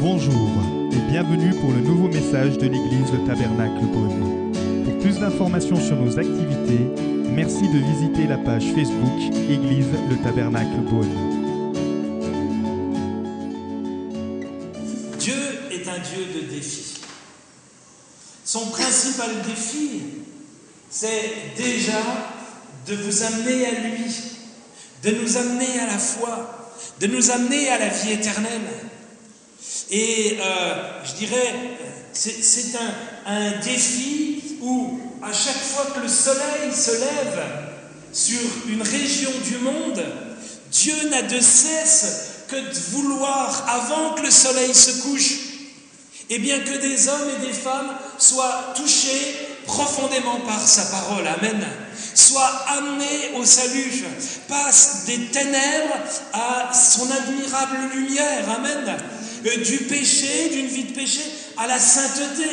Bonjour et bienvenue pour le nouveau message de l'église Le Tabernacle Beaune. Pour plus d'informations sur nos activités, merci de visiter la page Facebook Église Le Tabernacle Beaune. Dieu est un Dieu de défis. Son principal défi, c'est déjà de vous amener à lui, de nous amener à la foi, de nous amener à la vie éternelle. Et euh, je dirais, c'est un, défi où à chaque fois que le soleil se lève sur une région du monde, Dieu n'a de cesse que de vouloir, avant que le soleil se couche, et bien que des hommes et des femmes soient touchés profondément par sa parole, Amen, soient amenés au salut, passent des ténèbres à son admirable lumière, Amen, du péché, d'une vie de péché à la sainteté,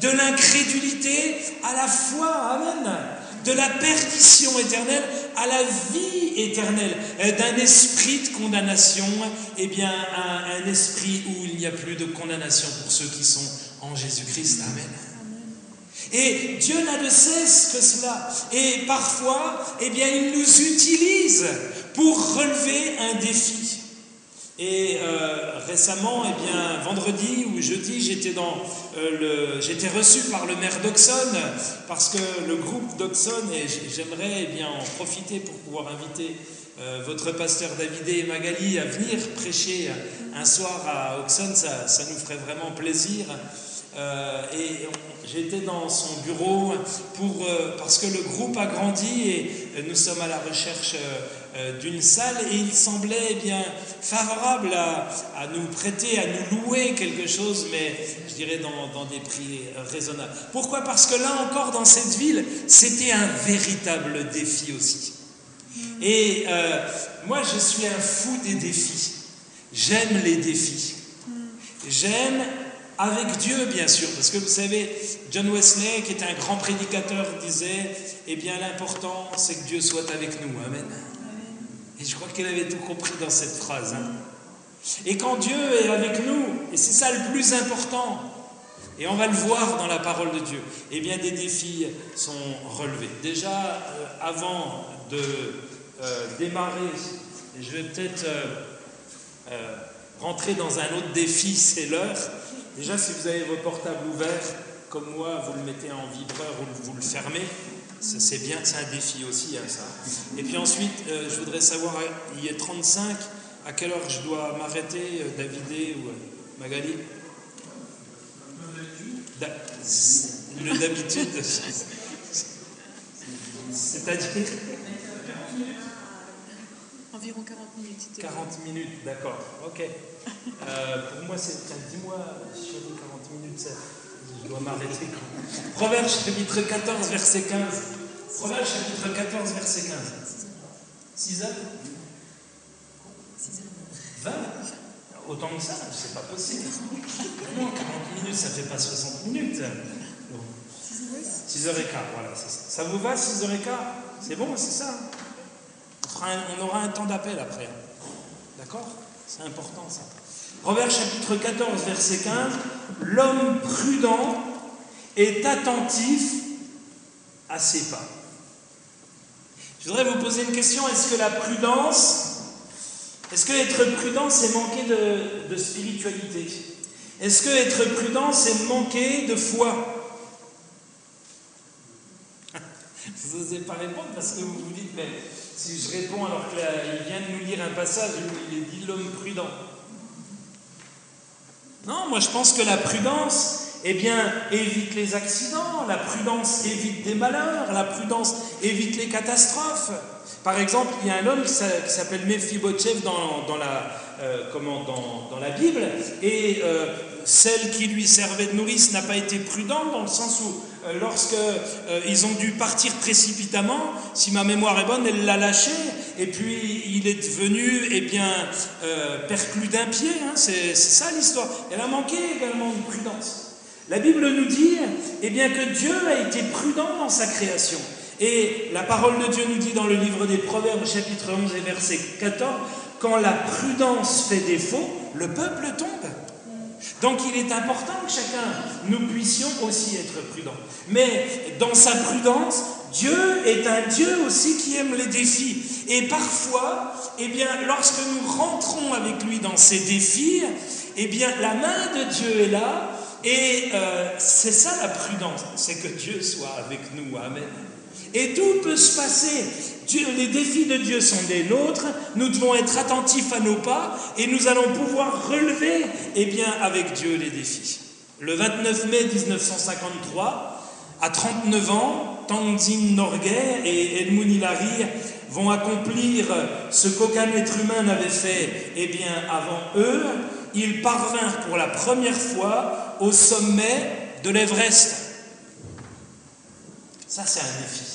de l'incrédulité à la foi, Amen, de la perdition éternelle à la vie éternelle, Euh, d'un esprit de condamnation, eh bien, un, un esprit où il n'y a plus de condamnation pour ceux qui sont en Jésus-Christ. Amen. Et Dieu n'a de cesse que cela. Et parfois, eh bien, il nous utilise pour relever un défi. Et euh, récemment, eh bien, vendredi ou jeudi, j'étais dans euh, le, j'étais reçu par le maire d'Auxonne parce que le groupe d'Auxonne et j'aimerais eh bien en profiter pour pouvoir inviter euh, votre pasteur Davidé et Magali à venir prêcher un soir à Auxonne, ça, ça nous ferait vraiment plaisir. Et j'étais dans son bureau pour, parce que le groupe a grandi et nous sommes à la recherche euh, d'une salle et il semblait bien favorable à, nous prêter, à nous louer quelque chose, mais je dirais dans, des prix raisonnables. Pourquoi? Parce que là encore dans cette ville, c'était un véritable défi aussi. Et euh, moi, je suis un fou des défis. J'aime les défis. J'aime avec Dieu, bien sûr, parce que vous savez, John Wesley, qui était un grand prédicateur, disait, eh bien, l'important, c'est que Dieu soit avec nous. Amen. Et je crois qu'il avait tout compris dans cette phrase. hein. Et quand Dieu est avec nous, et c'est ça le plus important, et on va le voir dans la parole de Dieu, eh bien, des défis sont relevés. Déjà, euh, avant de euh, démarrer, je vais peut-être euh, rentrer dans un autre défi, c'est l'heure. Déjà, si vous avez vos portables ouverts, comme moi, vous le mettez en vibreur ou vous le fermez. C'est bien, c'est un défi aussi, hein, ça. Et puis ensuite, euh, je voudrais savoir, il est 35, à quelle heure je dois m'arrêter, euh, Davidé ou euh, Magali? Da- Le d'habitude. C'est-à-dire? Environ 40 minutes. c'était- 40 minutes, d'accord, ok. Euh, pour moi, c'est. Dis-moi, les 40 minutes, ça- je dois m'arrêter quand Proverbe chapitre 14, verset 15. Proverbe chapitre 14, verset 15. 6 heures 20 Autant que ça, c'est pas possible. Non, 40 minutes, ça fait pas 60 minutes. 6h15, voilà, ça. Ça vous va, 6h15 C'est bon, c'est ça hein? On aura un temps d'appel après. D'accord? C'est important ça. Proverbe chapitre 14, verset 15. L'homme prudent est attentif à ses pas. Je voudrais vous poser une question. Est-ce que la prudence, est-ce que être prudent, c'est manquer de, spiritualité? Est-ce que être prudent, c'est manquer de foi? Vous n'osez pas répondre parce que vous vous dites, mais si je réponds alors qu'il vient de nous lire un passage il est dit l'homme prudent. Non, moi je pense que la prudence, eh bien, évite les accidents, la prudence évite des malheurs, la prudence évite les catastrophes. Par exemple, il y a un homme qui s'a- qui s'appelle la, euh, dans, dans la Bible, et euh, celle qui lui servait de nourrice n'a pas été prudente dans le sens où lorsque euh, ils ont dû partir précipitamment, si ma mémoire est bonne, elle l'a lâché, et puis il est devenu eh bien, euh, perclus d'un pied, hein, c'est c'est ça l'histoire. Elle a manqué également de prudence. La Bible nous dit eh bien, que Dieu a été prudent dans sa création. Et la parole de Dieu nous dit dans le livre des Proverbes, chapitre 11 et verset 14, quand la prudence fait défaut, le peuple tombe. Donc il est important que chacun, nous puissions aussi être prudents. Mais dans sa prudence, Dieu est un Dieu aussi qui aime les défis. Et parfois, eh bien, lorsque nous rentrons avec lui dans ces défis, eh bien, la main de Dieu est là. Et euh, c'est ça la prudence, c'est que Dieu soit avec nous. Amen. Et tout peut se passer. Les défis de Dieu sont des nôtres. Nous devons être attentifs à nos pas et nous allons pouvoir relever, eh bien, avec Dieu les défis. Le 29 mai 1953, à 39 ans, Tenzin Norgay et Edmund Hillary vont accomplir ce qu'aucun être humain n'avait fait eh bien, avant eux. Ils parvinrent pour la première fois au sommet de l'Everest. Ça, c'est un défi.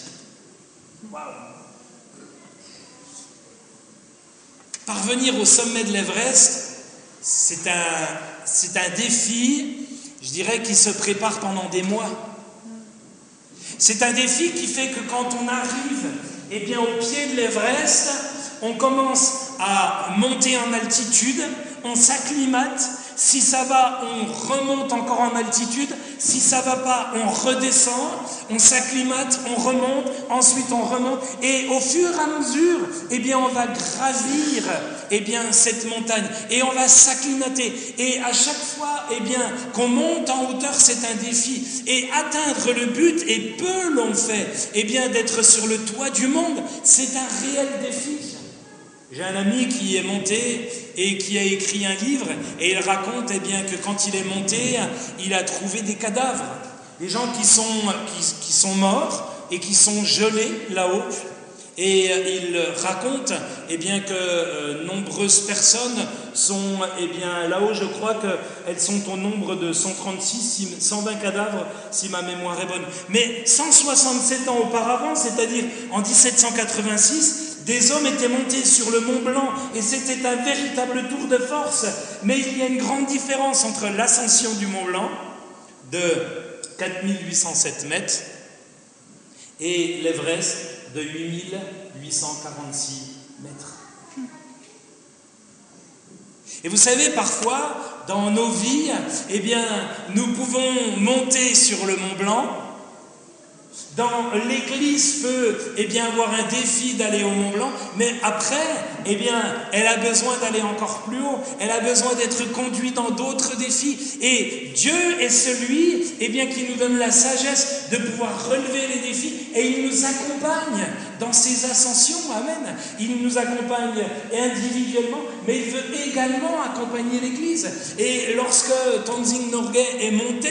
Parvenir au sommet de l'Everest, c'est un, défi, je dirais, qui se prépare pendant des mois. C'est un défi qui fait que quand on arrive eh bien, au pied de l'Everest, on commence à monter en altitude, on s'acclimate, si ça va, on remonte encore en altitude. Si ça va pas, on redescend, on s'acclimate, on remonte, ensuite on remonte. Et au fur et à mesure, eh bien, on va gravir, eh bien, cette montagne. Et on va s'acclimater. Et à chaque fois, eh bien, qu'on monte en hauteur, c'est un défi. Et atteindre le but, et peu l'ont fait, eh bien, d'être sur le toit du monde, c'est un réel défi. J'ai un ami qui est monté et qui a écrit un livre et il raconte eh bien, que quand il est monté, il a trouvé des cadavres, des gens qui sont, qui, sont morts et qui sont gelés là-haut. Et il raconte eh bien, que euh, nombreuses personnes sont eh bien, là-haut, je crois qu'elles sont au nombre de 136, 120 cadavres, si ma mémoire est bonne. Mais 167 ans auparavant, c'est-à-dire en 1786, des hommes étaient montés sur le Mont Blanc et c'était un véritable tour de force. Mais il y a une grande différence entre l'ascension du Mont Blanc de 4807 mètres et l'Everest de 8846 mètres. Et vous savez, parfois, dans nos vies, eh bien, nous pouvons monter sur le Mont Blanc, dans l'Église peut eh bien, avoir un défi d'aller au Mont Blanc, mais après, eh bien, elle a besoin d'aller encore plus haut, elle a besoin d'être conduite dans d'autres défis. Et Dieu est celui eh bien, qui nous donne la sagesse de pouvoir relever les défis et il nous accompagne dans ces ascensions. Amen. Il nous accompagne individuellement, mais il veut également accompagner l'Église. Et lorsque Tenzing Norgay est monté,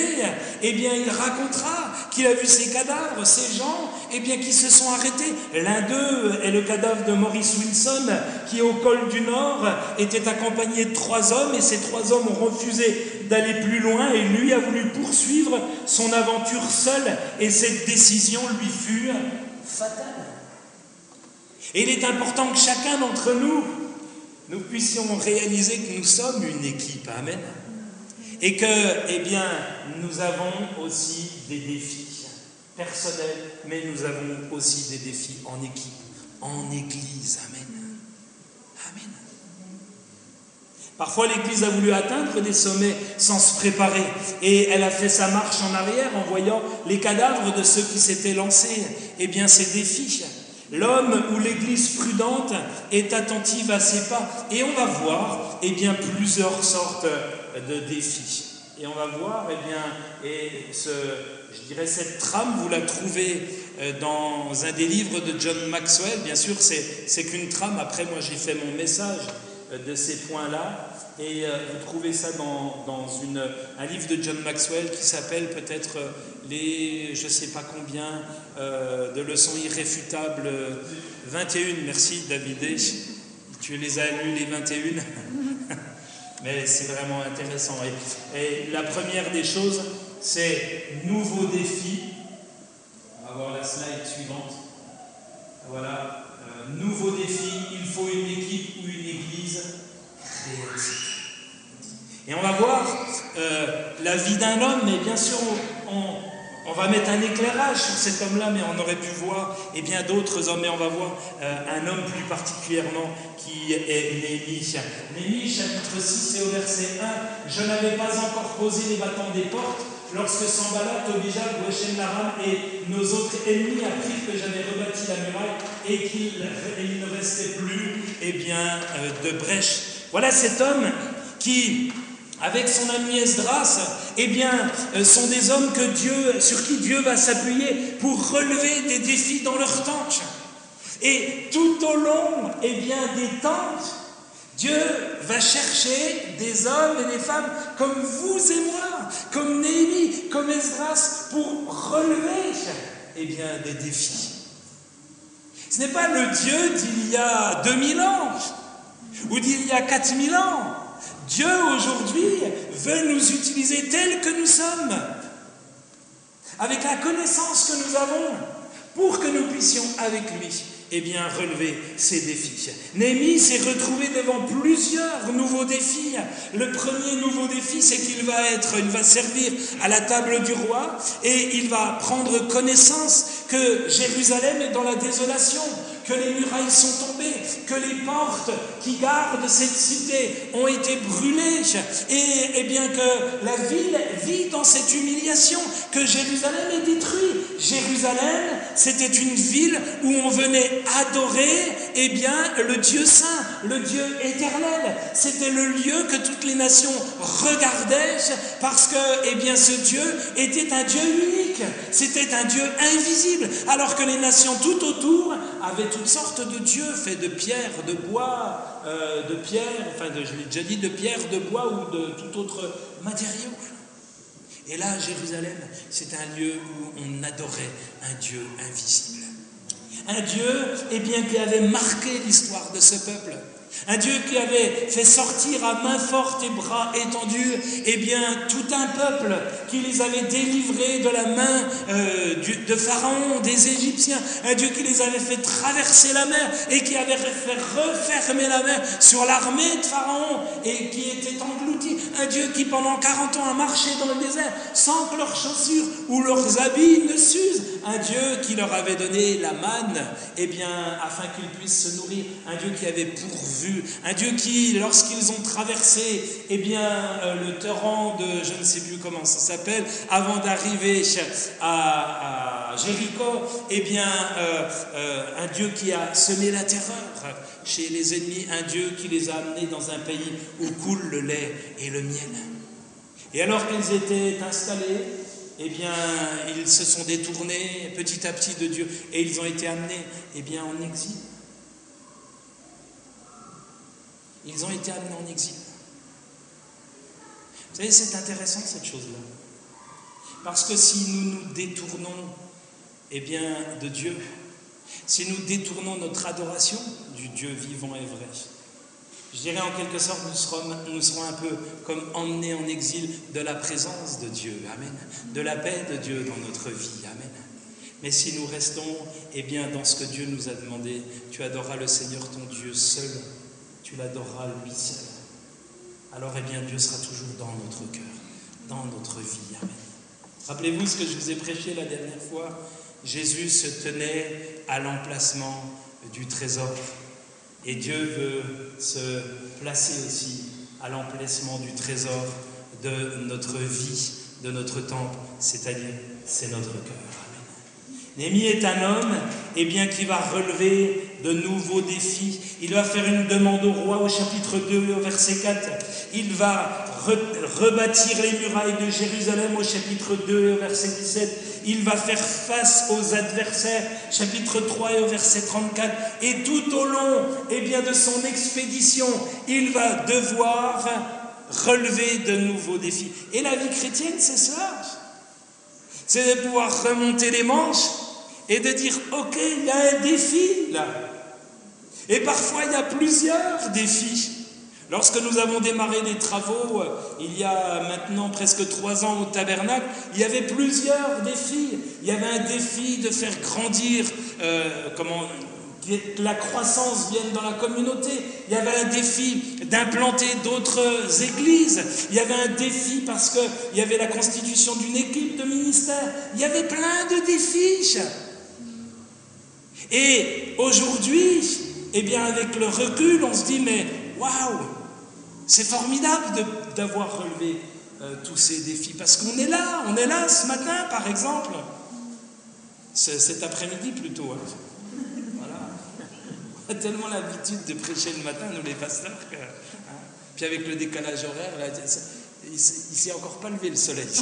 eh bien, il racontera qu'il a vu ces cadavres, ces gens, eh bien, qui se sont arrêtés. L'un d'eux est le cadavre de Maurice Wilson, qui au col du Nord était accompagné de trois hommes, et ces trois hommes ont refusé d'aller plus loin, et lui a voulu poursuivre son aventure seul, et cette décision lui fut fatale. Et il est important que chacun d'entre nous, nous puissions réaliser que nous sommes une équipe. Amen. Et que, eh bien, nous avons aussi des défis personnels, mais nous avons aussi des défis en équipe, en Église. Amen. Amen. Parfois, l'Église a voulu atteindre des sommets sans se préparer, et elle a fait sa marche en arrière en voyant les cadavres de ceux qui s'étaient lancés. Eh bien, ces défis, L'homme ou l'Église prudente est attentive à ses pas. Et on va voir eh bien, plusieurs sortes de défis. Et on va voir, eh bien, et ce, je dirais, cette trame, vous la trouvez euh, dans un des livres de John Maxwell. Bien sûr, c'est qu'une trame. Après, moi, j'ai fait mon message euh, de ces points-là. Et euh, vous trouvez ça dans, dans une, un livre de John Maxwell qui s'appelle peut-être les, je ne sais pas combien, de leçons irréfutables. 21, merci David. Tu les as lues les 21 Mais c'est vraiment intéressant. Et, la première des choses, c'est nouveau défi. On va voir la slide suivante. Voilà. Euh, nouveau défi, il faut une équipe ou une église. Et on va voir euh, la vie d'un homme, mais bien sûr, on, va mettre un éclairage sur cet homme-là, mais on aurait pu voir et bien d'autres hommes, mais on va voir euh, un homme plus particulièrement qui est Némi. Némi, chapitre 6 c'est au verset 1, je n'avais pas encore posé les bâtons des portes lorsque Sambalat obligea Goshen Laram et nos autres ennemis apprirent que j'avais rebâti la muraille et qu'il ne restait plus eh bien, euh, de brèche. Voilà cet homme qui, avec son ami Esdras, eh bien, euh, sont des hommes que Dieu, sur qui Dieu va s'appuyer pour relever des défis dans leur tente. Et tout au long eh bien, des tentes, Dieu va chercher des hommes et des femmes comme vous et moi, comme Néhémie, comme Esdras, pour relever eh des défis. Ce n'est pas le Dieu d'il y a 2000 ans ou d'il y a 4000 ans. Dieu aujourd'hui veut nous utiliser tels que nous sommes, avec la connaissance que nous avons, pour que nous puissions avec lui eh bien, relever ces défis. Néhémie s'est retrouvé devant plusieurs nouveaux défis. Le premier nouveau défi, c'est qu'il va être, il va servir à la table du roi et il va prendre connaissance que Jérusalem est dans la désolation, que les murailles sont tombées, que les portes qui gardent cette cité ont été brûlées, et, bien que la ville vit dans cette humiliation, que Jérusalem est détruite. Jérusalem, c'était une ville où on venait adorer, eh bien, le Dieu saint, le Dieu éternel. C'était le lieu que toutes les nations regardaient parce que, eh bien, ce Dieu était un Dieu unique. C'était un Dieu invisible, alors que les nations tout autour avaient toutes sortes de dieux faits de pierre, de bois, euh, de pierre, enfin, de, je l'ai déjà dit, de pierre, de bois ou de tout autre matériau. Et là, Jérusalem, c'est un lieu où on adorait un Dieu invisible. Un Dieu, eh bien, qui avait marqué l'histoire de ce peuple. Un Dieu qui avait fait sortir à main forte et bras étendus, eh bien, tout un peuple qui les avait délivrés de la main euh, de Pharaon, des Égyptiens. Un Dieu qui les avait fait traverser la mer et qui avait fait refermer la mer sur l'armée de Pharaon et qui était englouti. Un Dieu qui pendant 40 ans a marché dans le désert sans que leurs chaussures ou leurs habits ne s'usent. Un Dieu qui leur avait donné la manne, eh bien, afin qu'ils puissent se nourrir. Un Dieu qui avait pourvu un Dieu qui, lorsqu'ils ont traversé eh bien, euh, le torrent de, je ne sais plus comment ça s'appelle, avant d'arriver à, Jéricho, eh bien, euh, euh, un Dieu qui a semé la terreur chez les ennemis, un Dieu qui les a amenés dans un pays où coule le lait et le miel. Et alors qu'ils étaient installés, eh bien, ils se sont détournés petit à petit de Dieu et ils ont été amenés, eh bien, en exil. Ils ont été amenés en exil. Vous savez, c'est intéressant cette chose-là. Parce que si nous nous détournons eh bien, de Dieu, si nous détournons notre adoration du Dieu vivant et vrai, je dirais en quelque sorte, nous serons, nous serons un peu comme emmenés en exil de la présence de Dieu. Amen. De la paix de Dieu dans notre vie. Amen. Mais si nous restons eh bien, dans ce que Dieu nous a demandé, tu adoreras le Seigneur ton Dieu seul tu l'adoreras lui seul. Alors, eh bien, Dieu sera toujours dans notre cœur, dans notre vie. Amen. Rappelez-vous ce que je vous ai prêché la dernière fois. Jésus se tenait à l'emplacement du trésor. Et Dieu veut se placer aussi à l'emplacement du trésor de notre vie, de notre temple, c'est-à-dire c'est notre cœur. Némi est un homme, eh bien, qui va relever de nouveaux défis. Il va faire une demande au roi au chapitre 2 au verset 4. Il va rebâtir les murailles de Jérusalem au chapitre 2 au verset 17. Il va faire face aux adversaires, chapitre 3 et au verset 34. Et tout au long eh bien, de son expédition, il va devoir relever de nouveaux défis. Et la vie chrétienne, c'est cela. C'est de pouvoir remonter les manches et de dire, OK, il y a un défi là. Et parfois, il y a plusieurs défis. Lorsque nous avons démarré des travaux, euh, il y a maintenant presque trois ans au tabernacle, il y avait plusieurs défis. Il y avait un défi de faire grandir, euh, comment, que la croissance vienne dans la communauté. Il y avait un défi d'implanter d'autres églises. Il y avait un défi parce qu'il y avait la constitution d'une équipe de ministère. Il y avait plein de défis. Et aujourd'hui, eh bien, avec le recul, on se dit, mais waouh, C'est formidable d'avoir relevé euh, tous ces défis parce qu'on est là, on est là ce matin par exemple, cet après-midi plutôt. Hein. Voilà. On a tellement l'habitude de prêcher le matin, nous les pasteurs, que, hein. puis avec le décalage horaire, là, il ne s'est encore pas levé le soleil.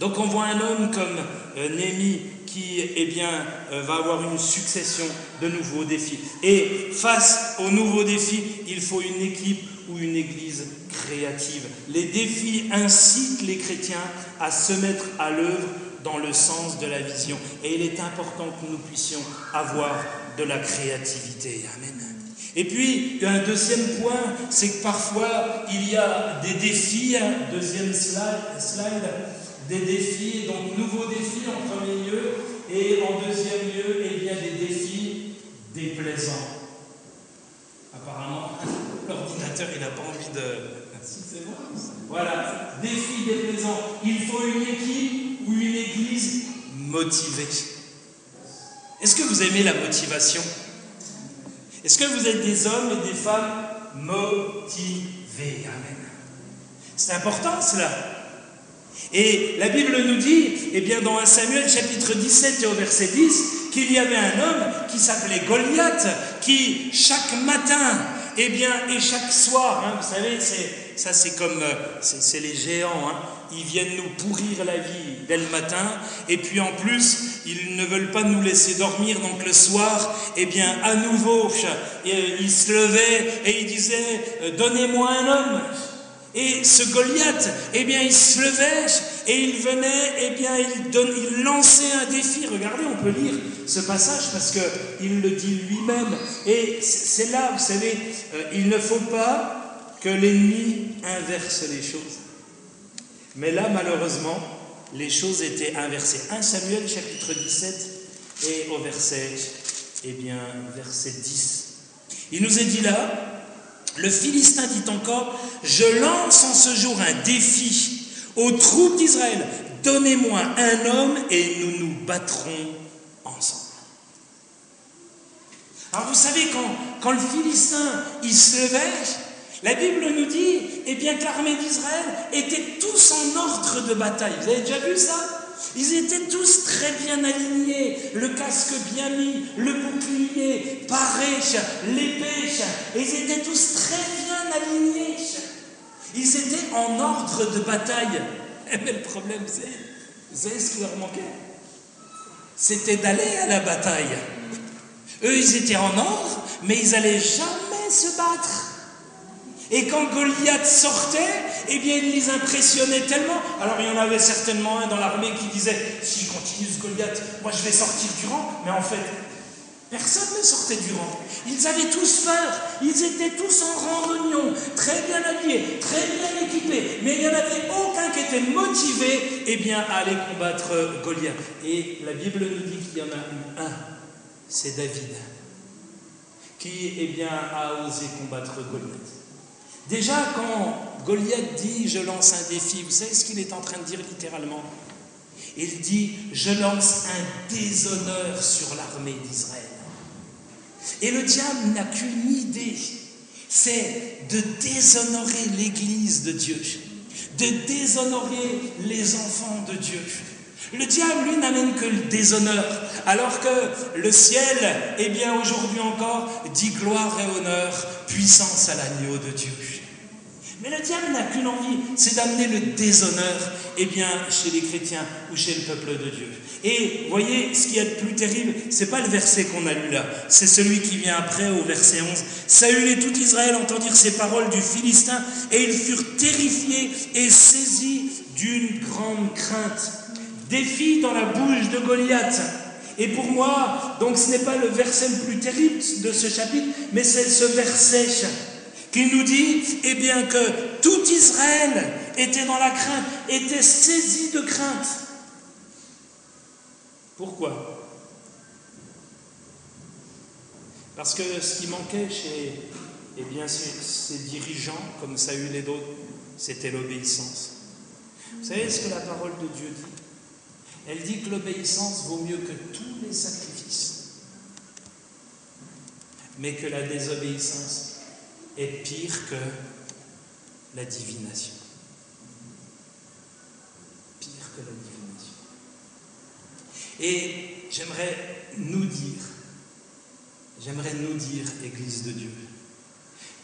Donc on voit un homme comme euh, Némi qui eh bien, euh, va avoir une succession de nouveaux défis. Et face aux nouveaux défis, il faut une équipe ou une église créative. Les défis incitent les chrétiens à se mettre à l'œuvre dans le sens de la vision. Et il est important que nous puissions avoir de la créativité. Amen. Et puis, un deuxième point, c'est que parfois, il y a des défis, deuxième slide, slide des défis, donc nouveaux défis en premier lieu, et en deuxième lieu, il y a des défis déplaisants. Apparemment, l'ordinateur, il n'a pas envie de... Voilà, défis déplaisants. Il faut une équipe ou une église motivée. Est-ce que vous aimez la motivation? Est-ce que vous êtes des hommes et des femmes motivés? Amen. C'est important cela. Et la Bible nous dit, eh bien, dans 1 Samuel chapitre 17 et au verset 10, qu'il y avait un homme qui s'appelait Goliath, qui chaque matin, eh bien, et chaque soir, hein, vous savez, ça c'est comme, euh, c'est les géants, hein, ils viennent nous pourrir la vie dès le matin, et puis en plus, ils ne veulent pas nous laisser dormir, donc le soir, eh bien, à nouveau, ils se levaient et ils disaient, euh, donnez-moi un homme. Et ce Goliath, eh bien, il se levait et il venait, eh bien, il, donne, il lançait un défi. Regardez, on peut lire ce passage parce qu'il le dit lui-même. Et c'est là, vous savez, euh, il ne faut pas que l'ennemi inverse les choses. Mais là, malheureusement, les choses étaient inversées. 1 Samuel chapitre 17 et au verset, eh bien, verset 10. Il nous est dit là, le Philistin dit encore, je lance en ce jour un défi aux troupes d'Israël. Donnez-moi un homme et nous nous battrons ensemble. Alors vous savez, quand, quand le Philistin, il se levait, la Bible nous dit, eh bien que l'armée d'Israël était tous en ordre de bataille. Vous avez déjà vu ça? Ils étaient tous très bien alignés, le casque bien mis, le bouclier paré, l'épée, ils étaient tous très bien alignés. Ils étaient en ordre de bataille. Mais le problème, c'est, ce qui leur manquait C'était d'aller à la bataille. Eux, ils étaient en ordre, mais ils n'allaient jamais se battre. Et quand Goliath sortait, eh bien, il les impressionnait tellement. Alors, il y en avait certainement un dans l'armée qui disait S'il continue ce Goliath, moi je vais sortir du rang. Mais en fait, personne ne sortait du rang. Ils avaient tous peur. Ils étaient tous en rang d'oignon, très bien habillés, très bien équipés. Mais il n'y en avait aucun qui était motivé eh bien, à aller combattre Goliath. Et la Bible nous dit qu'il y en a eu un c'est David, qui eh bien, a osé combattre Goliath. Déjà, quand Goliath dit Je lance un défi, vous savez ce qu'il est en train de dire littéralement? Il dit Je lance un déshonneur sur l'armée d'Israël. Et le diable n'a qu'une idée c'est de déshonorer l'Église de Dieu, de déshonorer les enfants de Dieu. Le diable, lui, n'amène que le déshonneur, alors que le ciel, eh bien, aujourd'hui encore, dit gloire et honneur, puissance à l'agneau de Dieu. Mais le diable n'a qu'une envie, c'est d'amener le déshonneur eh bien, chez les chrétiens ou chez le peuple de Dieu. Et voyez, ce qui est le plus terrible, c'est pas le verset qu'on a lu là, c'est celui qui vient après au verset 11. Saül et tout Israël entendirent ces paroles du Philistin et ils furent terrifiés et saisis d'une grande crainte. Défi dans la bouche de Goliath. Et pour moi, donc ce n'est pas le verset le plus terrible de ce chapitre, mais c'est ce verset qui nous dit eh bien, que tout Israël était dans la crainte, était saisi de crainte. Pourquoi? Parce que ce qui manquait chez eh ces, dirigeants, comme Saül et d'autres, c'était l'obéissance. Vous savez ce que la parole de Dieu dit? Elle dit que l'obéissance vaut mieux que tous les sacrifices, mais que la désobéissance est pire que la divination. Pire que la divination. Et j'aimerais nous dire, j'aimerais nous dire, Église de Dieu,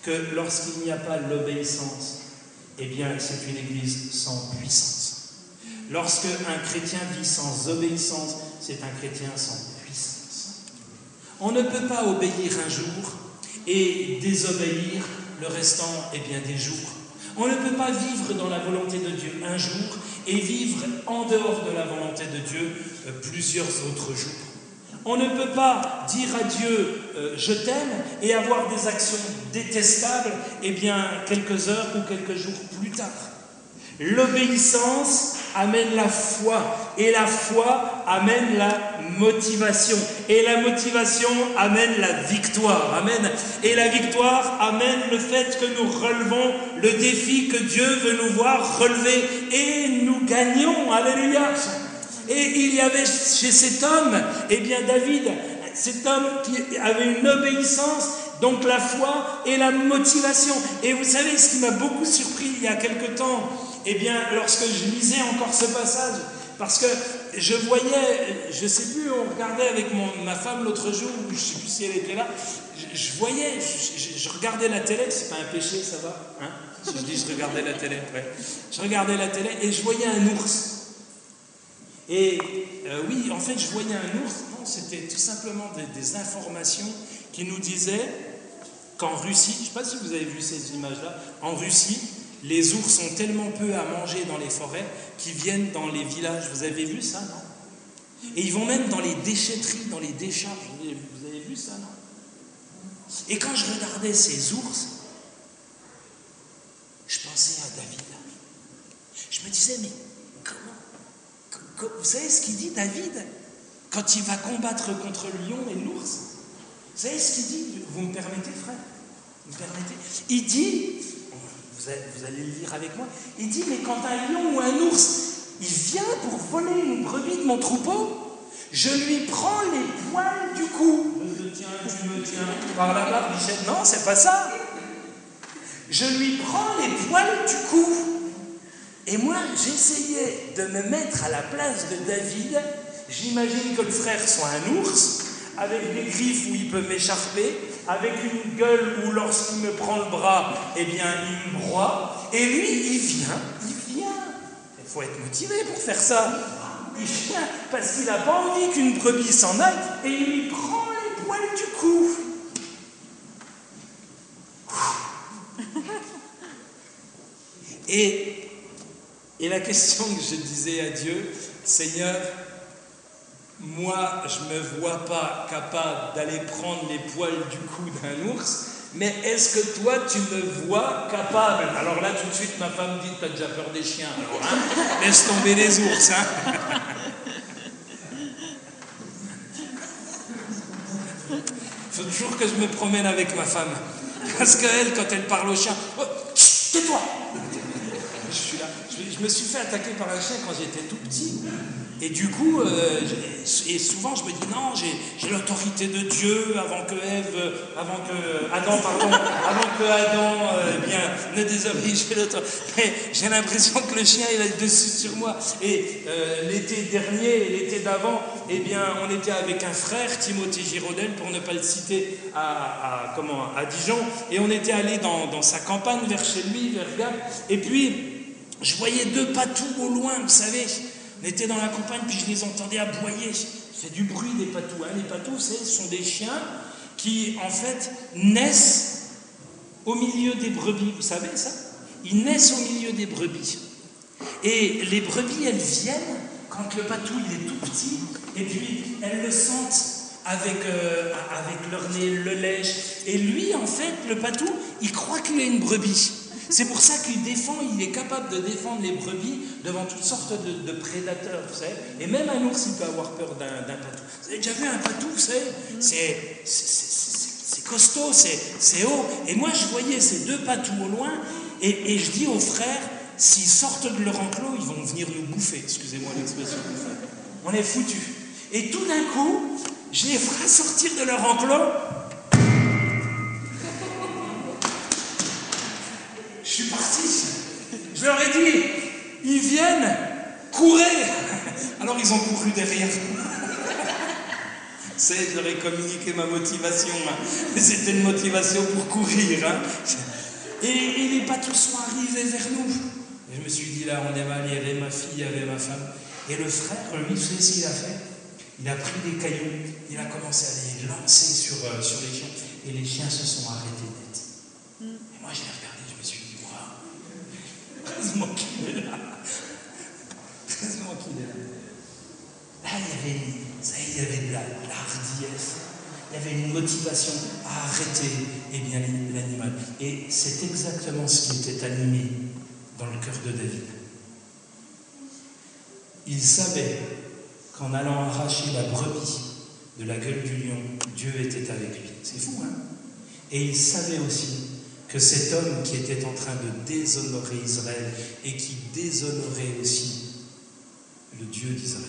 que lorsqu'il n'y a pas l'obéissance, eh bien c'est une Église sans puissance. Lorsque un chrétien vit sans obéissance, c'est un chrétien sans puissance. On ne peut pas obéir un jour et désobéir le restant eh bien, des jours. On ne peut pas vivre dans la volonté de Dieu un jour et vivre en dehors de la volonté de Dieu euh, plusieurs autres jours. On ne peut pas dire à Dieu euh, je t'aime et avoir des actions détestables eh bien quelques heures ou quelques jours plus tard. L'obéissance amène la foi et la foi amène la motivation et la motivation amène la victoire. Amen. Et la victoire amène le fait que nous relevons le défi que Dieu veut nous voir relever et nous gagnons. Alléluia. Et il y avait chez cet homme, eh bien David, cet homme qui avait une obéissance, donc la foi et la motivation. Et vous savez ce qui m'a beaucoup surpris il y a quelque temps, eh bien, lorsque je lisais encore ce passage, parce que je voyais, je sais plus, on regardait avec ma femme l'autre jour, je sais plus si elle était là, je, voyais, je, regardais la télé, c'est pas un péché, ça va hein Je dis je regardais la télé, ouais. Je regardais la télé et je voyais un ours. Et euh, oui, en fait, je voyais un ours, non, c'était tout simplement des, des informations qui nous disaient qu'en Russie, je ne sais pas si vous avez vu ces images-là, en Russie, les ours ont tellement peu à manger dans les forêts qu'ils viennent dans les villages. Vous avez vu ça, non? Et ils vont même dans les déchetteries, dans les décharges. Vous avez vu ça, non? Et quand je regardais ces ours, je pensais à David. Je me disais, mais comment Vous savez ce qu'il dit, David? Quand il va combattre contre le lion et l'ours Vous savez ce qu'il dit? Vous me permettez, frère? Vous me permettez? Il dit vous allez, le lire avec moi, il dit, mais quand un lion ou un ours, il vient pour voler une brebis de mon troupeau, je lui prends les poils du cou. Je tiens, tu me tiens par la barbe, Non, c'est pas ça. Je lui prends les poils du cou. Et moi, j'essayais de me mettre à la place de David. J'imagine que le frère soit un ours, avec des griffes où il peut m'écharper, avec une gueule où lorsqu'il me prend le bras, eh bien, il me broie. Et lui, il vient, il vient. Il faut être motivé pour faire ça. Il vient parce qu'il n'a pas envie qu'une brebis s'en aille et il lui prend les poils du cou. Et, et la question que je disais à Dieu, Seigneur, moi, je ne me vois pas capable d'aller prendre les poils du cou d'un ours, mais est-ce que toi, tu me vois capable? Alors là, tout de suite, ma femme dit, tu as déjà peur des chiens, alors, hein? Laisse tomber les ours. Hein? Il faut toujours que je me promène avec ma femme. Parce qu'elle, quand elle parle au chien, oh, tais-toi Je suis là. Je me suis fait attaquer par un chien quand j'étais tout petit. Et du coup, euh, et souvent je me dis non, j'ai l'autorité de Dieu avant que Ève, avant que Adam, pardon, avant que Adam, euh, bien, ne désobéisse. J'ai l'impression que le chien il a le dessus sur moi. Et euh, l'été dernier, l'été d'avant, eh bien, on était avec un frère, Timothée Giraudel, pour ne pas le citer, à, comment, à Dijon, et on était allé dans, dans, sa campagne vers chez lui, vers Gap, et puis je voyais deux patous au loin, vous savez. On était dans la campagne, puis je les entendais aboyer. C'est du bruit des patous. Hein. Les patous, ce sont des chiens qui, en fait, naissent au milieu des brebis. Vous savez ça? Ils naissent au milieu des brebis. Et les brebis, elles viennent quand le patou il est tout petit, et puis elles le sentent avec, euh, avec leur nez, le lèche. Et lui, en fait, le patou, il croit qu'il est une brebis. C'est pour ça qu'il défend, il est capable de défendre les brebis devant toutes sortes de, prédateurs, vous savez. Et même un ours, il peut avoir peur d'un patou. Vous avez déjà vu un patou, vous savez? C'est costaud, c'est haut. Et moi, je voyais ces deux patous au loin, et, je dis aux frères, s'ils sortent de leur enclos, ils vont venir nous bouffer. Excusez-moi l'expression. On est foutus. Et tout d'un coup, je les ferai sortir de leur enclos suis parti. Je leur ai dit, ils viennent, courez. Alors ils ont couru derrière. C'est, je leur ai communiqué ma motivation. hein. C'était une motivation pour courir. hein. Et, et les bateaux sont arrivés vers nous. Et je me suis dit, là, on est mal, il y avait ma fille, il y avait ma femme. Et le frère, lui, vous savez ce qu'il a fait? Il a pris des cailloux, il a commencé à les lancer sur, euh, sur les chiens. Et les chiens se sont arrêtés net. Et moi, je l'ai regardé, je me suis dit, waouh, qu'il est là. Là. Il y avait, de la, hardiesse. Il y avait une motivation à arrêter eh l'animal. Et c'est exactement ce qui était animé dans le cœur de David. Il savait qu'en allant arracher la brebis de la gueule du lion, Dieu était avec lui. C'est fou, hein? Et il savait aussi que cet homme qui était en train de déshonorer Israël et qui déshonorait aussi le Dieu d'Israël,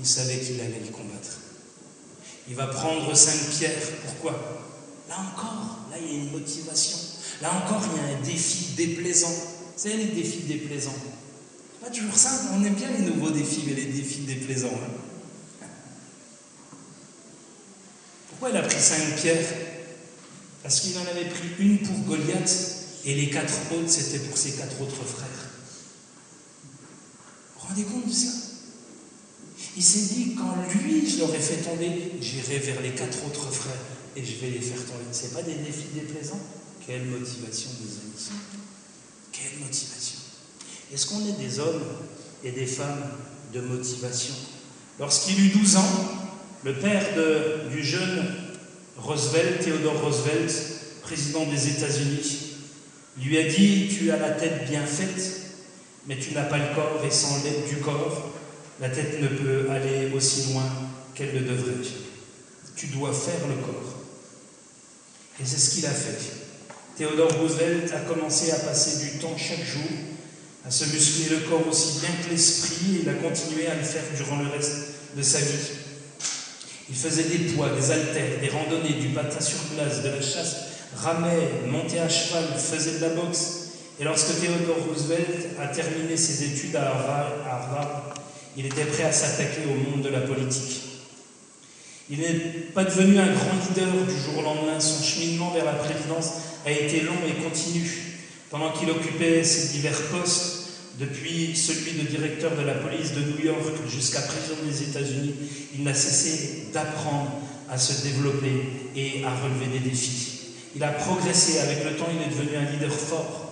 il savait qu'il allait le combattre. Il va prendre cinq pierres. Pourquoi? Là encore, là il y a une motivation. Là encore, il y a un défi déplaisant. Savez, les défis déplaisants. C'est pas toujours simple. On aime bien les nouveaux défis, mais les défis déplaisants. hein. Pourquoi il a pris cinq pierres? Parce qu'il en avait pris une pour Goliath et les quatre autres, c'était pour ses quatre autres frères. Vous vous rendez compte de ça? Il s'est dit, quand lui, je l'aurais fait tomber, j'irai vers les quatre autres frères et je vais les faire tomber. Ce pas des défis déplaisants? Quelle motivation, mes amis Quelle motivation. Est-ce qu'on est des hommes et des femmes de motivation? Lorsqu'il eut 12 ans, le père du jeune Roosevelt, Theodore Roosevelt, président des États-Unis, lui a dit Tu as la tête bien faite, mais tu n'as pas le corps, et sans l'aide du corps, la tête ne peut aller aussi loin qu'elle ne devrait. Tu dois faire le corps. Et c'est ce qu'il a fait. Theodore Roosevelt a commencé à passer du temps chaque jour, à se muscler le corps aussi bien que l'esprit, et il a continué à le faire durant le reste de sa vie. Il faisait des poids, des haltères, des randonnées, du patin sur glace, de la chasse, ramait, montait à cheval, faisait de la boxe. Et lorsque Theodore Roosevelt a terminé ses études à Harvard, à Harvard, il était prêt à s'attaquer au monde de la politique. Il n'est pas devenu un grand leader du jour au lendemain. Son cheminement vers la présidence a été long et continu. Pendant qu'il occupait ses divers postes, depuis celui de directeur de la police de New York jusqu'à président des États-Unis, il n'a cessé d'apprendre à se développer et à relever des défis. Il a progressé, avec le temps il est devenu un leader fort.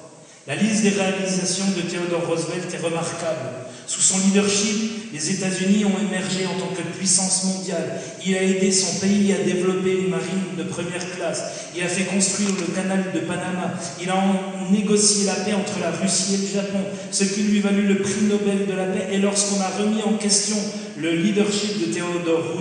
La liste des réalisations de Theodore Roosevelt est remarquable. Sous son leadership, les États-Unis ont émergé en tant que puissance mondiale. Il a aidé son pays à développer une marine de première classe. Il a fait construire le canal de Panama. Il a négocié la paix entre la Russie et le Japon, ce qui lui valut le prix Nobel de la paix. Et lorsqu'on a remis en question le leadership de Theodore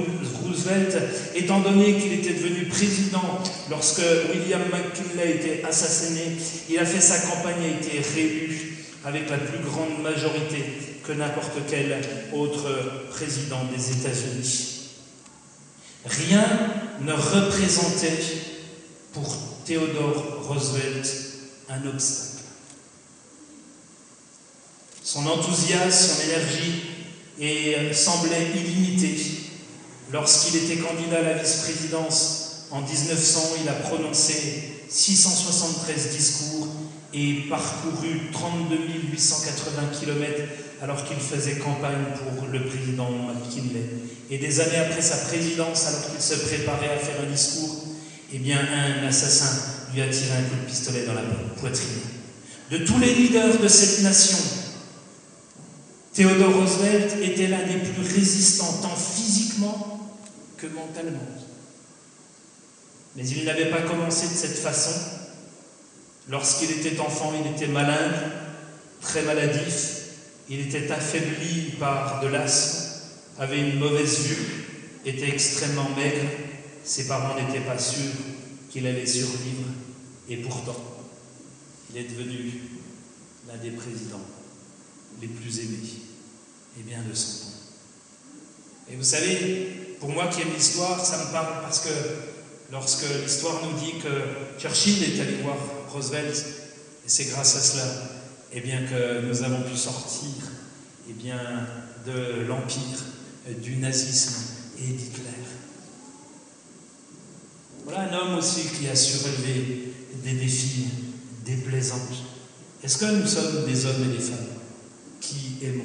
Roosevelt, étant donné qu'il était devenu président lorsque William McKinley été assassiné, il a fait sa campagne et a été réélu avec la plus grande majorité que n'importe quel autre président des États-Unis. Rien ne représentait pour Theodore Roosevelt un obstacle. Son enthousiasme, son énergie et semblait illimité. Lorsqu'il était candidat à la vice-présidence en 1900, il a prononcé 673 discours et parcouru 32 880 km alors qu'il faisait campagne pour le président McKinley. Et des années après sa présidence, alors qu'il se préparait à faire un discours, eh bien un assassin lui a tiré un coup de pistolet dans la poitrine. De tous les leaders de cette nation, Theodore Roosevelt était l'un des plus résistants, tant physiquement que mentalement. Mais il n'avait pas commencé de cette façon. Lorsqu'il était enfant, il était malingre, très maladif, il était affaibli par de l'asthme, avait une mauvaise vue, était extrêmement maigre, ses parents n'étaient pas sûrs qu'il allait survivre, et pourtant, il est devenu l'un des présidents les plus aimés, et bien de son temps. Et vous savez, pour moi qui aime l'histoire, ça me parle parce que lorsque l'histoire nous dit que Churchill est allé voir Roosevelt Et c'est grâce à cela eh bien, que nous avons pu sortir eh bien, de l'empire, du nazisme et d'Hitler. Voilà un homme aussi qui a su relever des défis déplaisants. Est-ce que nous sommes des hommes et des femmes qui aimons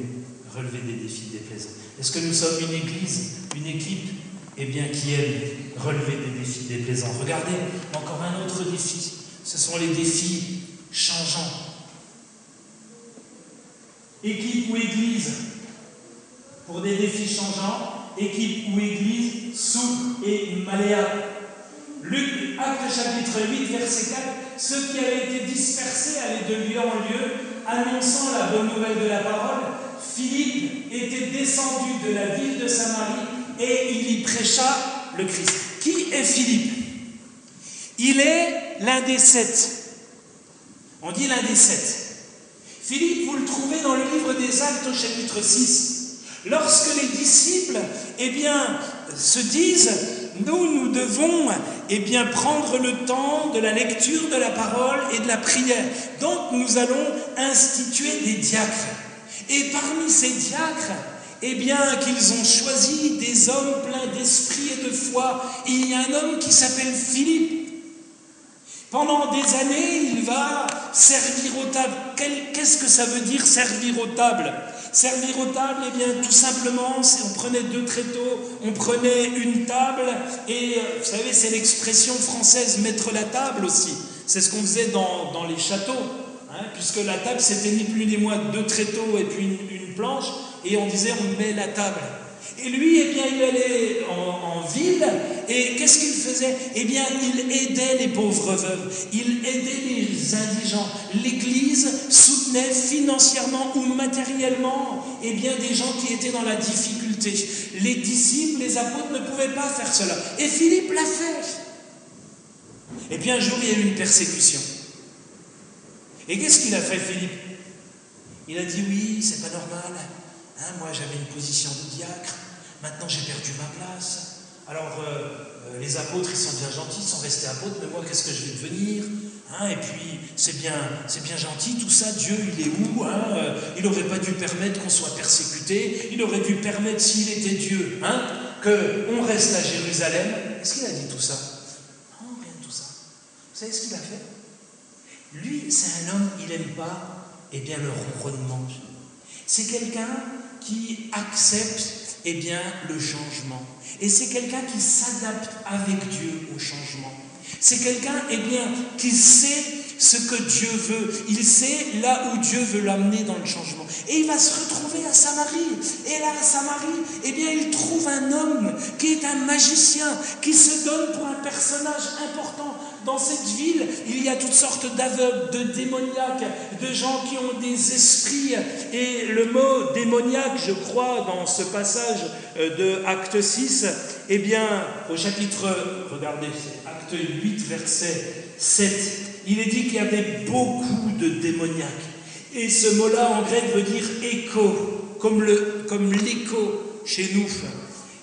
relever des défis déplaisants Est-ce que nous sommes une église, une équipe eh bien, qui aime relever des défis déplaisants Regardez, encore un autre défi. Ce sont les défis changeants. Équipe ou église pour des défis changeants, équipe ou église souple et malléable. Luc, acte chapitre 8, verset 4, ceux qui avaient été dispersés allaient de lieu en lieu, annonçant la bonne nouvelle de la parole. Philippe était descendu de la ville de Samarie et il y prêcha le Christ. Qui est Philippe? Il est l'un des sept. On dit l'un des sept. Philippe, vous le trouvez dans le livre des Actes au chapitre 6. Lorsque les disciples, eh bien, se disent, nous, nous devons, eh prendre le temps de la lecture de la parole et de la prière. Donc, nous allons instituer des diacres. Et parmi ces diacres, eh bien, qu'ils ont choisi des hommes pleins d'esprit et de foi, il y a un homme qui s'appelle Philippe. Pendant des années, il va servir aux tables. Qu'est-ce que ça veut dire servir aux tables Servir aux tables, eh bien, tout simplement, on prenait deux tréteaux, on prenait une table, et euh, vous savez, c'est l'expression française mettre la table aussi. C'est ce qu'on faisait dans, dans, les châteaux, puisque la table, c'était ni plus ni moins deux tréteaux et puis une, planche, et on disait on met la table. Et lui, eh bien, il allait en, ville, et qu'est-ce qu'il faisait? Eh bien, il aidait les pauvres veuves, il aidait les indigents. L'Église soutenait financièrement ou matériellement eh bien, des gens qui étaient dans la difficulté. Les disciples, les apôtres ne pouvaient pas faire cela. Et Philippe l'a fait. Et puis un jour, il y a eu une persécution. Et qu'est-ce qu'il a fait, Philippe? Il a dit oui, c'est pas normal. Hein, moi, j'avais une position de diacre. Maintenant, j'ai perdu ma place. Alors, euh, euh, les apôtres, ils sont bien gentils, ils sont restés apôtres, mais moi, qu'est-ce que je vais devenir? Hein, Et puis, c'est bien, bien gentil, tout ça. Dieu, il est où hein euh, Il n'aurait pas dû permettre qu'on soit persécuté. Il aurait dû permettre, s'il était Dieu, qu'on reste à Jérusalem. Est-ce qu'il a dit tout ça? Non, rien de tout ça. Vous savez ce qu'il a fait? Lui, c'est un homme, il n'aime pas, eh bien, le ronronnement. C'est quelqu'un qui accepte eh bien, le changement. Et c'est quelqu'un qui s'adapte avec Dieu au changement. C'est quelqu'un, eh qui sait ce que Dieu veut. Il sait là où Dieu veut l'amener dans le changement. Et il va se retrouver à Samarie. Et là, à Samarie, eh bien, il trouve un homme qui est un magicien, qui se donne pour un personnage important. Dans cette ville, il y a toutes sortes d'aveugles, de démoniaques, de gens qui ont des esprits. Et le mot démoniaque, je crois, dans ce passage euh, de Acte 6, eh bien, au chapitre, regardez, Acte 8, verset 7, il est dit qu'il y avait beaucoup de démoniaques. Et ce mot-là en grec veut dire écho, comme l'écho comme chez nous.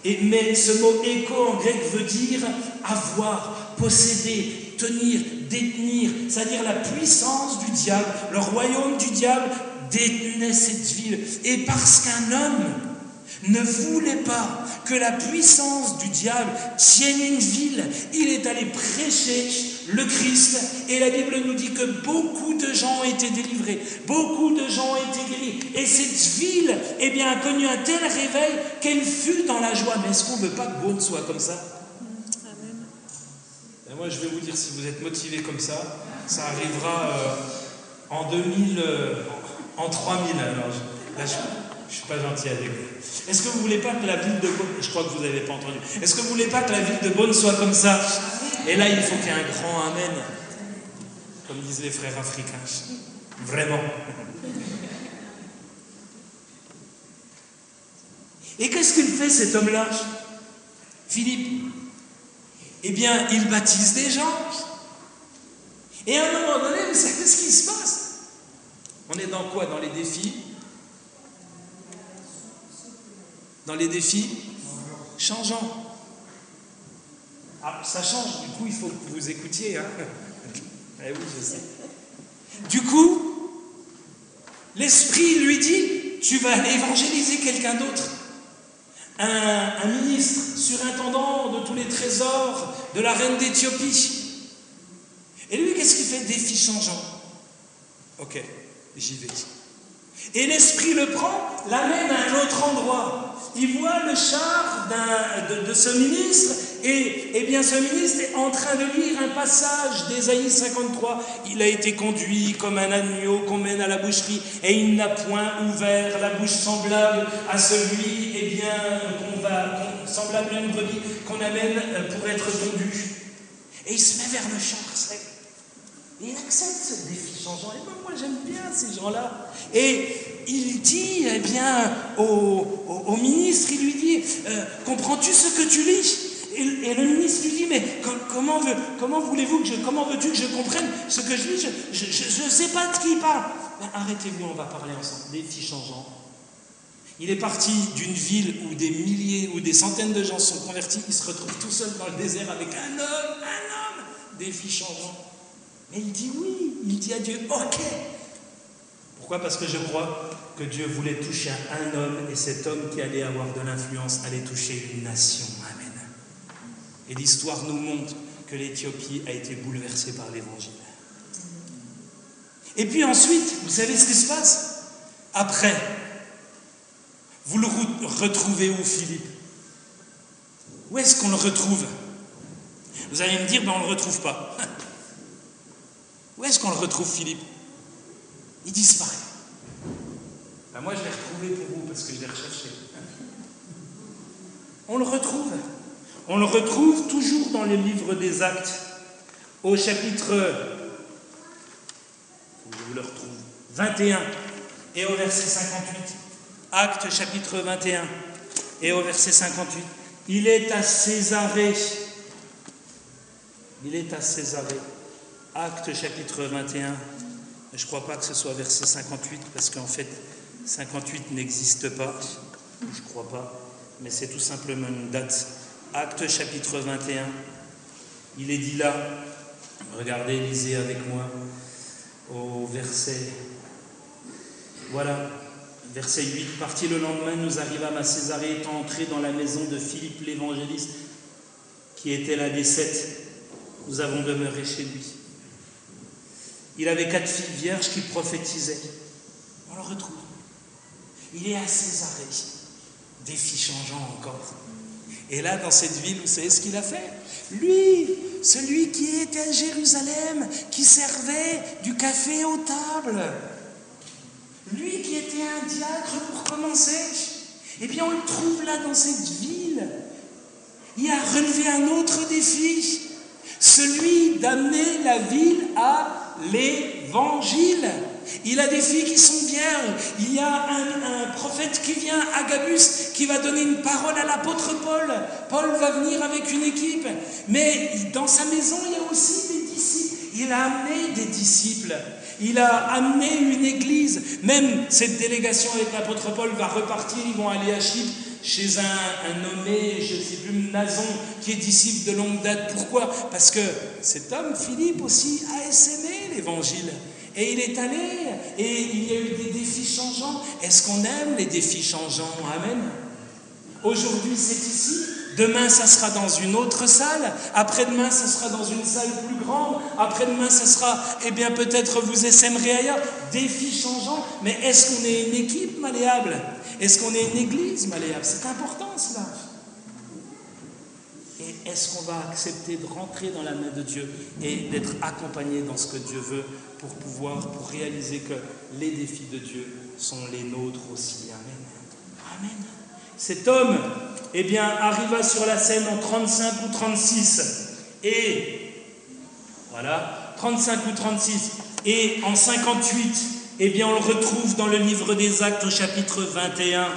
Et, mais ce mot écho en grec veut dire avoir, posséder, tenir, détenir, c'est-à-dire la puissance du diable, le royaume du diable détenait cette ville. Et parce qu'un homme ne voulait pas que la puissance du diable tienne une ville, il est allé prêcher le Christ. Et la Bible nous dit que beaucoup de gens ont été délivrés, beaucoup de gens ont été guéris. Et cette ville eh bien, a connu un tel réveil qu'elle fut dans la joie. Mais est-ce qu'on ne veut pas que Beaune soit comme ça? Moi, je vais vous dire, si vous êtes motivé comme ça, ça arrivera euh, en 2000, euh, en 3000. Alors, là, je ne suis pas gentil avec vous. Est-ce que vous voulez pas que la ville de Beaune, je crois que vous n'avez pas entendu, est-ce que vous voulez pas que la ville de Beaune soit comme ça? Et là, il faut qu'il y ait un grand Amen, comme disent les frères africains. Vraiment. Et qu'est-ce qu'il fait cet homme-là? Philippe eh bien, il baptise des gens. Et à un moment donné, vous savez ce qui se passe? On est dans quoi? Dans les défis? Dans les défis changeants. Ah, ça change, du coup, il faut que vous écoutiez. Hein eh. Du coup, l'Esprit lui dit, tu vas évangéliser quelqu'un d'autre. Un, ministre surintendant de tous les trésors de la reine d'Éthiopie. Et lui, qu'est-ce qu'il fait? Défi changeant. Ok, j'y vais. Et l'Esprit le prend, l'amène à un autre endroit. Il voit le char de, ce ministre et, bien ce ministre est en train de lire un passage d'Ésaïe 53. Il a été conduit comme un agneau qu'on mène à la boucherie et il n'a point ouvert la bouche semblable à celui eh bien qu'on va semblable à une brebis qu'on amène pour être tondu. Et il se met vers le char et il accepte ce défi changeant. Et moi, j'aime bien ces gens-là. Et il dit, eh bien, au, ministre, il lui dit, euh, comprends-tu ce que tu lis? Et, le ministre lui dit, mais comment, veux-tu que je comprenne ce que je lis? Je ne sais pas de qui il parle. Ben, arrêtez-vous, on va parler ensemble. Défi changeant. Il est parti d'une ville où des milliers ou des centaines de gens sont convertis. Il se retrouve tout seul dans le désert avec un homme, un homme. Défi changeant. Mais il dit oui, il dit à Dieu, ok. Pourquoi? Parce que je crois que Dieu voulait toucher un homme et cet homme qui allait avoir de l'influence allait toucher une nation. Amen. Et l'histoire nous montre que l'Éthiopie a été bouleversée par l'Évangile. Et puis ensuite, vous savez ce qui se passe? Après, vous le retrouvez où, Philippe? Où est-ce qu'on le retrouve? Vous allez me dire, ben on ne le retrouve pas. Où est-ce qu'on le retrouve, Philippe? Il disparaît. Ben moi, je l'ai retrouvé pour vous parce que je l'ai recherché. On le retrouve. On le retrouve toujours dans les livres des actes, au chapitre, je vous le retrouve, 21 et au verset 58. Acte chapitre 21 et au verset 58. Il est à Césarée. Il est à Césarée. Acte chapitre 21, je ne crois pas que ce soit verset 58, parce qu'en fait, 58 n'existe pas, je ne crois pas, mais c'est tout simplement une date. Acte chapitre 21, il est dit là, regardez, lisez avec moi, au verset, voilà, verset 8, parti le lendemain, nous arrivâmes à Césarée, étant entrés dans la maison de Philippe l'évangéliste, qui était l'un des sept, nous avons demeuré chez lui. Il avait quatre filles vierges qui prophétisaient. On le retrouve. Il est à Césarée. Défi changeant encore. Et là, dans cette ville, vous savez ce qu'il a fait? Lui, celui qui était à Jérusalem, qui servait du café aux tables, lui qui était un diacre pour commencer, eh bien, on le trouve là dans cette ville. Il a relevé un autre défi, celui d'amener la ville à l'évangile. Il a des filles qui sont vierges. Il y a un, prophète qui vient, Agabus, qui va donner une parole à l'apôtre Paul. Paul va venir avec une équipe. Mais dans sa maison, il y a aussi des disciples. Il a amené des disciples. Il a amené une église. Même cette délégation avec l'apôtre Paul va repartir. Ils vont aller à Chypre chez un, nommé, je ne sais plus, Nazon, qui est disciple de longue date. Pourquoi? Parce que cet homme, Philippe aussi, a essaimé l'évangile. Et il est allé, et il y a eu des défis changeants. Est-ce qu'on aime les défis changeants? Amen. Aujourd'hui, c'est ici. Demain, ça sera dans une autre salle. Après-demain, ça sera dans une salle plus grande. Après-demain, ça sera, eh bien, peut-être vous essaimerez ailleurs. Défis changeants. Mais est-ce qu'on est une équipe malléable? Est-ce qu'on est une église malléable? C'est important cela. Est-ce qu'on va accepter de rentrer dans la main de Dieu et d'être accompagné dans ce que Dieu veut pour pouvoir, pour réaliser que les défis de Dieu sont les nôtres aussi? Amen. Amen. Cet homme eh bien, arriva sur la scène en 35 ou 36. Et, voilà, 35 ou 36. Et en 58, eh bien, on le retrouve dans le livre des Actes au chapitre 21,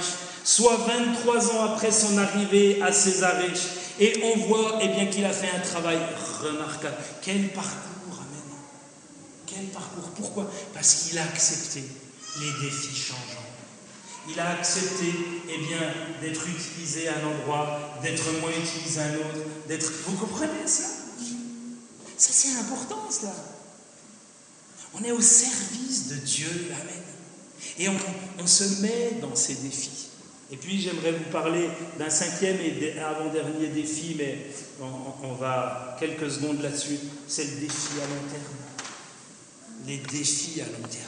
soit 23 ans après son arrivée à Césarée. Et on voit eh bien, qu'il a fait un travail remarquable. Quel parcours, Amen. Quel parcours. Pourquoi? Parce qu'il a accepté les défis changeants. Il a accepté eh bien, d'être utilisé à un endroit, d'être moins utilisé à un autre, d'être. Vous comprenez ça? Ça c'est important cela. On est au service de Dieu. Amen. Et on, on se met dans ces défis. Et puis j'aimerais vous parler d'un cinquième et avant-dernier défi, mais on, va quelques secondes là-dessus. C'est le défi à long terme. Les défis à long terme.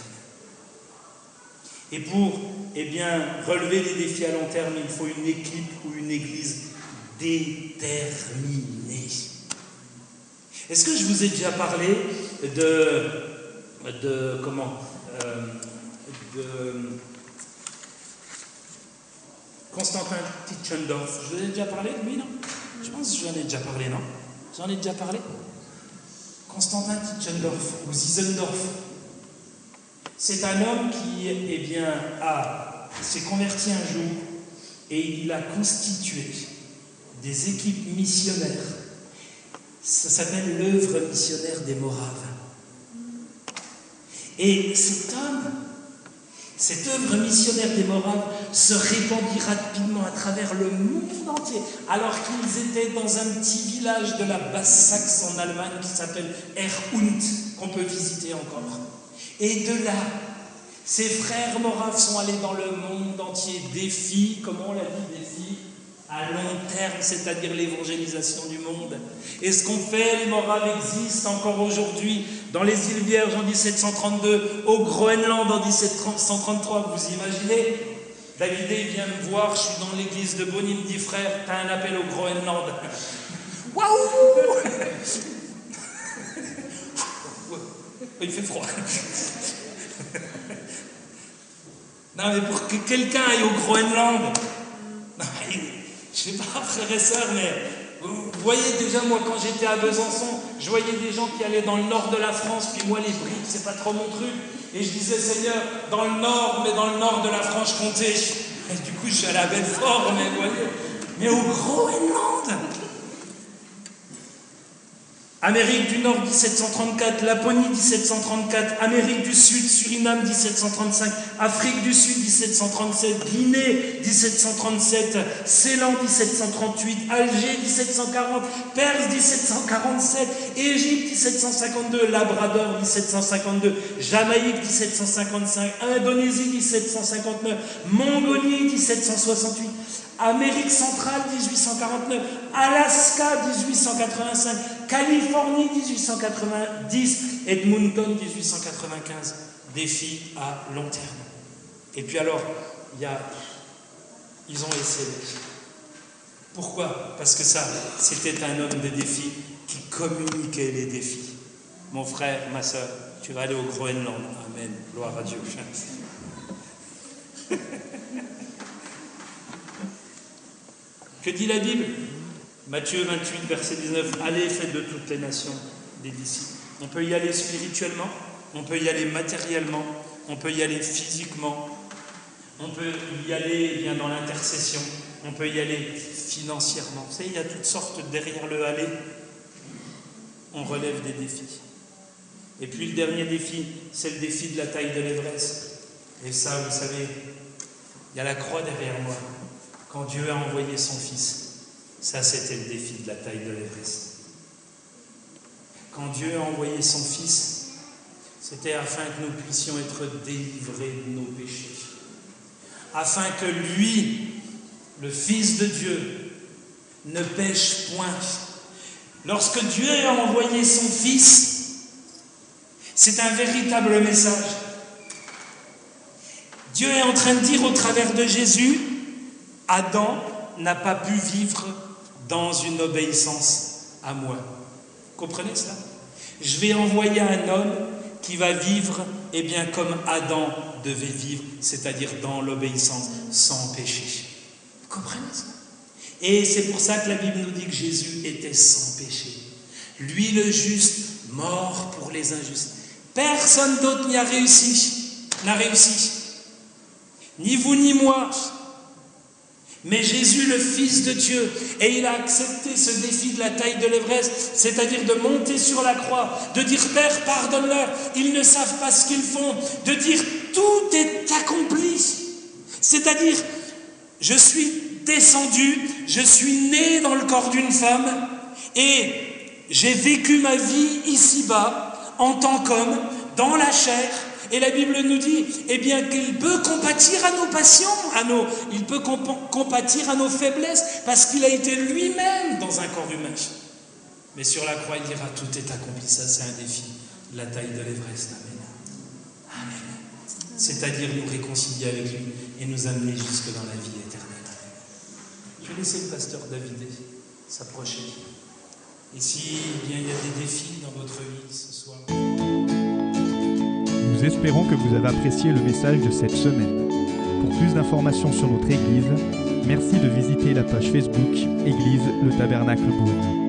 Et pour eh bien, relever les défis à long terme, il faut une équipe ou une église déterminée. Est-ce que je vous ai déjà parlé de, de comment euh, de Constantin Tischendorf. Je vous ai déjà parlé de lui, non? Je pense que j'en ai déjà parlé, non? J'en ai déjà parlé Constantin Tischendorf ou Zizendorf. C'est un homme qui eh bien, a, s'est converti un jour et il a constitué des équipes missionnaires. Ça s'appelle l'œuvre missionnaire des Moraves. Et cet homme, cette œuvre missionnaire des Moraves se répandit rapidement à travers le monde entier, alors qu'ils étaient dans un petit village de la Basse-Saxe en Allemagne qui s'appelle Erhund, qu'on peut visiter encore. Et de là, ces frères moraves sont allés dans le monde entier. Défi, comment on l'a dit, à long terme, c'est-à-dire l'évangélisation du monde. Et ce qu'on fait, les moraves existent encore aujourd'hui dans les îles Vierges en 1732, au Groenland en 1733, vous imaginez? David vient me voir, je suis dans l'église de me dit frère, t'as un appel au Groenland. Waouh Il fait froid. Non, mais pour que quelqu'un aille au Groenland, ne sais pas, frères et sœurs, mais vous voyez déjà, moi, quand j'étais à Besançon, je voyais des gens qui allaient dans le nord de la France, puis moi, les briques, c'est pas trop mon truc. Et je disais, Seigneur, dans le nord, mais dans le nord de la Franche-Comté. Et du coup, je suis à Belfort, mais vous voyez. Mais au Groenland Amérique du Nord 1734, Laponie 1734, Amérique du Sud, Suriname 1735, Afrique du Sud 1737, Guinée 1737, Ceylan 1738, Alger 1740, Perse 1747, Égypte 1752, Labrador 1752, Jamaïque 1755, Indonésie 1759, Mongolie 1768, Amérique centrale 1849, Alaska 1885, Californie 1890, Edmonton 1895. Défi à long terme. Et puis alors, y a, ils ont essayé. Pourquoi? Parce que ça, c'était un homme de défi qui communiquait les défis. Mon frère, ma soeur, tu vas aller au Groenland. Amen. Gloire à Dieu. Que dit la Bible? Matthieu 28, verset 19, Allez, faites de toutes les nations des disciples. On peut y aller spirituellement, on peut y aller matériellement, on peut y aller physiquement, on peut y aller eh bien dans l'intercession, on peut y aller financièrement. Vous savez, il y a toutes sortes derrière le aller. On relève des défis. Et puis le dernier défi, c'est le défi de la taille de l'Everest. Et ça, vous savez, il y a la croix derrière moi. Quand Dieu a envoyé son Fils, ça c'était le défi de la taille de l'Everest. Quand Dieu a envoyé son Fils, c'était afin que nous puissions être délivrés de nos péchés. Afin que lui, le Fils de Dieu, ne pêche point. Lorsque Dieu a envoyé son Fils, c'est un véritable message. Dieu est en train de dire au travers de Jésus, Adam n'a pas pu vivre dans une obéissance à moi. Comprenez cela? Je vais envoyer un homme qui va vivre eh bien, comme Adam devait vivre, c'est-à-dire dans l'obéissance, sans péché. Vous comprenez ça Et c'est pour ça que la Bible nous dit que Jésus était sans péché. Lui le juste, mort pour les injustes. Personne d'autre n'y a réussi, n'a réussi. Ni vous ni moi. Mais Jésus, le Fils de Dieu, et il a accepté ce défi de la taille de l'Everest, c'est-à-dire de monter sur la croix, de dire Père, pardonne-leur, ils ne savent pas ce qu'ils font, de dire tout est accompli. C'est-à-dire, je suis descendu, je suis né dans le corps d'une femme, et j'ai vécu ma vie ici-bas en tant qu'homme, dans la chair. Et la Bible nous dit, eh bien, qu'il peut compatir à nos passions, à nos, il peut compatir à nos faiblesses, parce qu'il a été lui-même dans un corps humain. Mais sur la croix, il dira, tout est accompli. Ça, c'est un défi. La taille de l'Everest. Amen. Amen. C'est-à-dire nous réconcilier avec lui et nous amener jusque dans la vie éternelle. Je vais laisser le pasteur David s'approcher. Et si bien il y a des défis dans votre vie ce soir. Nous espérons que vous avez apprécié le message de cette semaine. Pour plus d'informations sur notre Église, merci de visiter la page Facebook Église le Tabernacle Beaune.